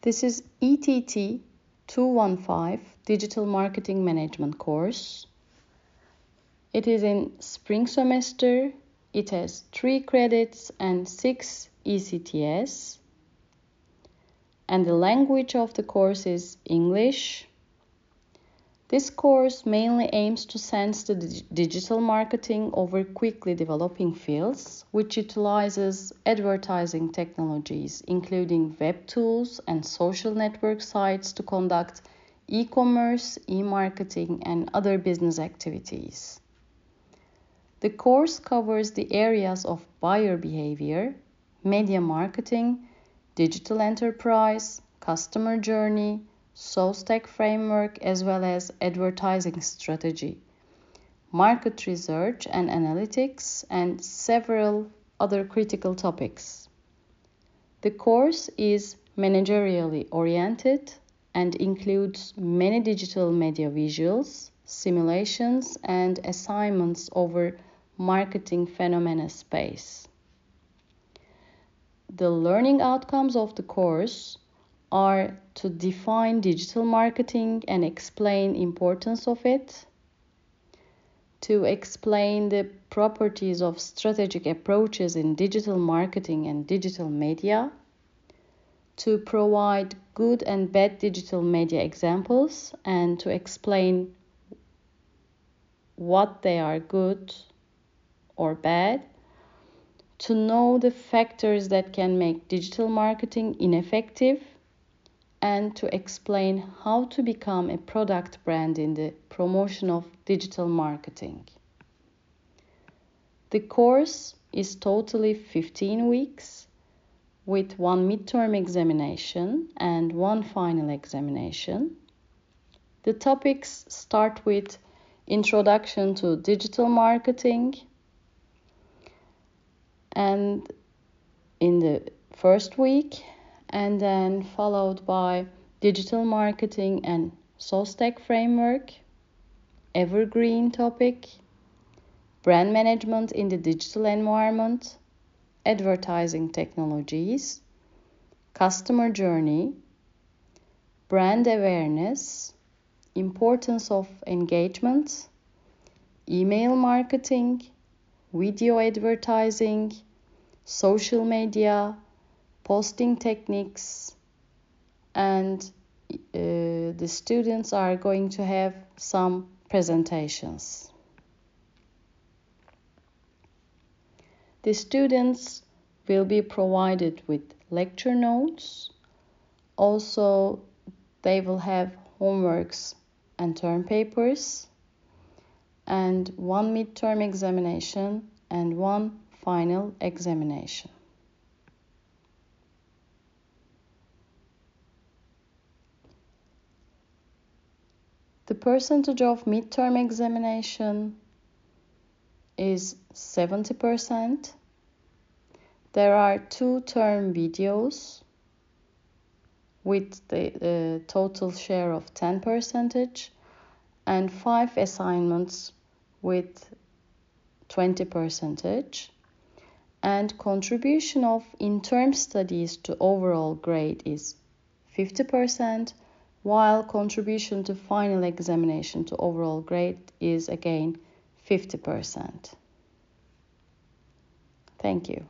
This is ETT 215 Digital Marketing Management course. It is in spring semester. It has 3 credits and 6 ECTS. And the language of the course is English. This course mainly aims to sense the digital marketing over quickly developing fields, which utilizes advertising technologies, including web tools and social network sites to conduct e commerce, e marketing, and other business activities. The course covers the areas of buyer behavior, media marketing, digital enterprise, customer journey, SOSTAC framework as well as advertising strategy, market research and analytics, and several other critical topics. The course is managerially oriented and includes many digital media visuals, simulations, and assignments over marketing phenomena space. The learning outcomes of the course are to define digital marketing and explain importance of it to explain the properties of strategic approaches in digital marketing and digital media to provide good and bad digital media examples and to explain what they are good or bad to know the factors that can make digital marketing ineffective and to explain how to become a product brand in the promotion of digital marketing. The course is totally 15 weeks with one midterm examination and one final examination. The topics start with Introduction to Digital Marketing and in the first week and then followed by digital marketing and SOSTAC framework, evergreen topic, brand management in the digital environment, advertising technologies, customer journey, brand awareness, importance of engagement, email marketing, video advertising, social media, posting techniques and uh, the students are going to have some presentations. The students will be provided with lecture notes. Also, they will have homeworks and term papers and one midterm examination and one final examination. The percentage of midterm examination is 70%. There are two term videos with the, the total share of 10 percentage and five assignments with 20 percentage and contribution of in-term studies to overall grade is 50 percent while contribution to final examination to overall grade is again 50%. Thank you.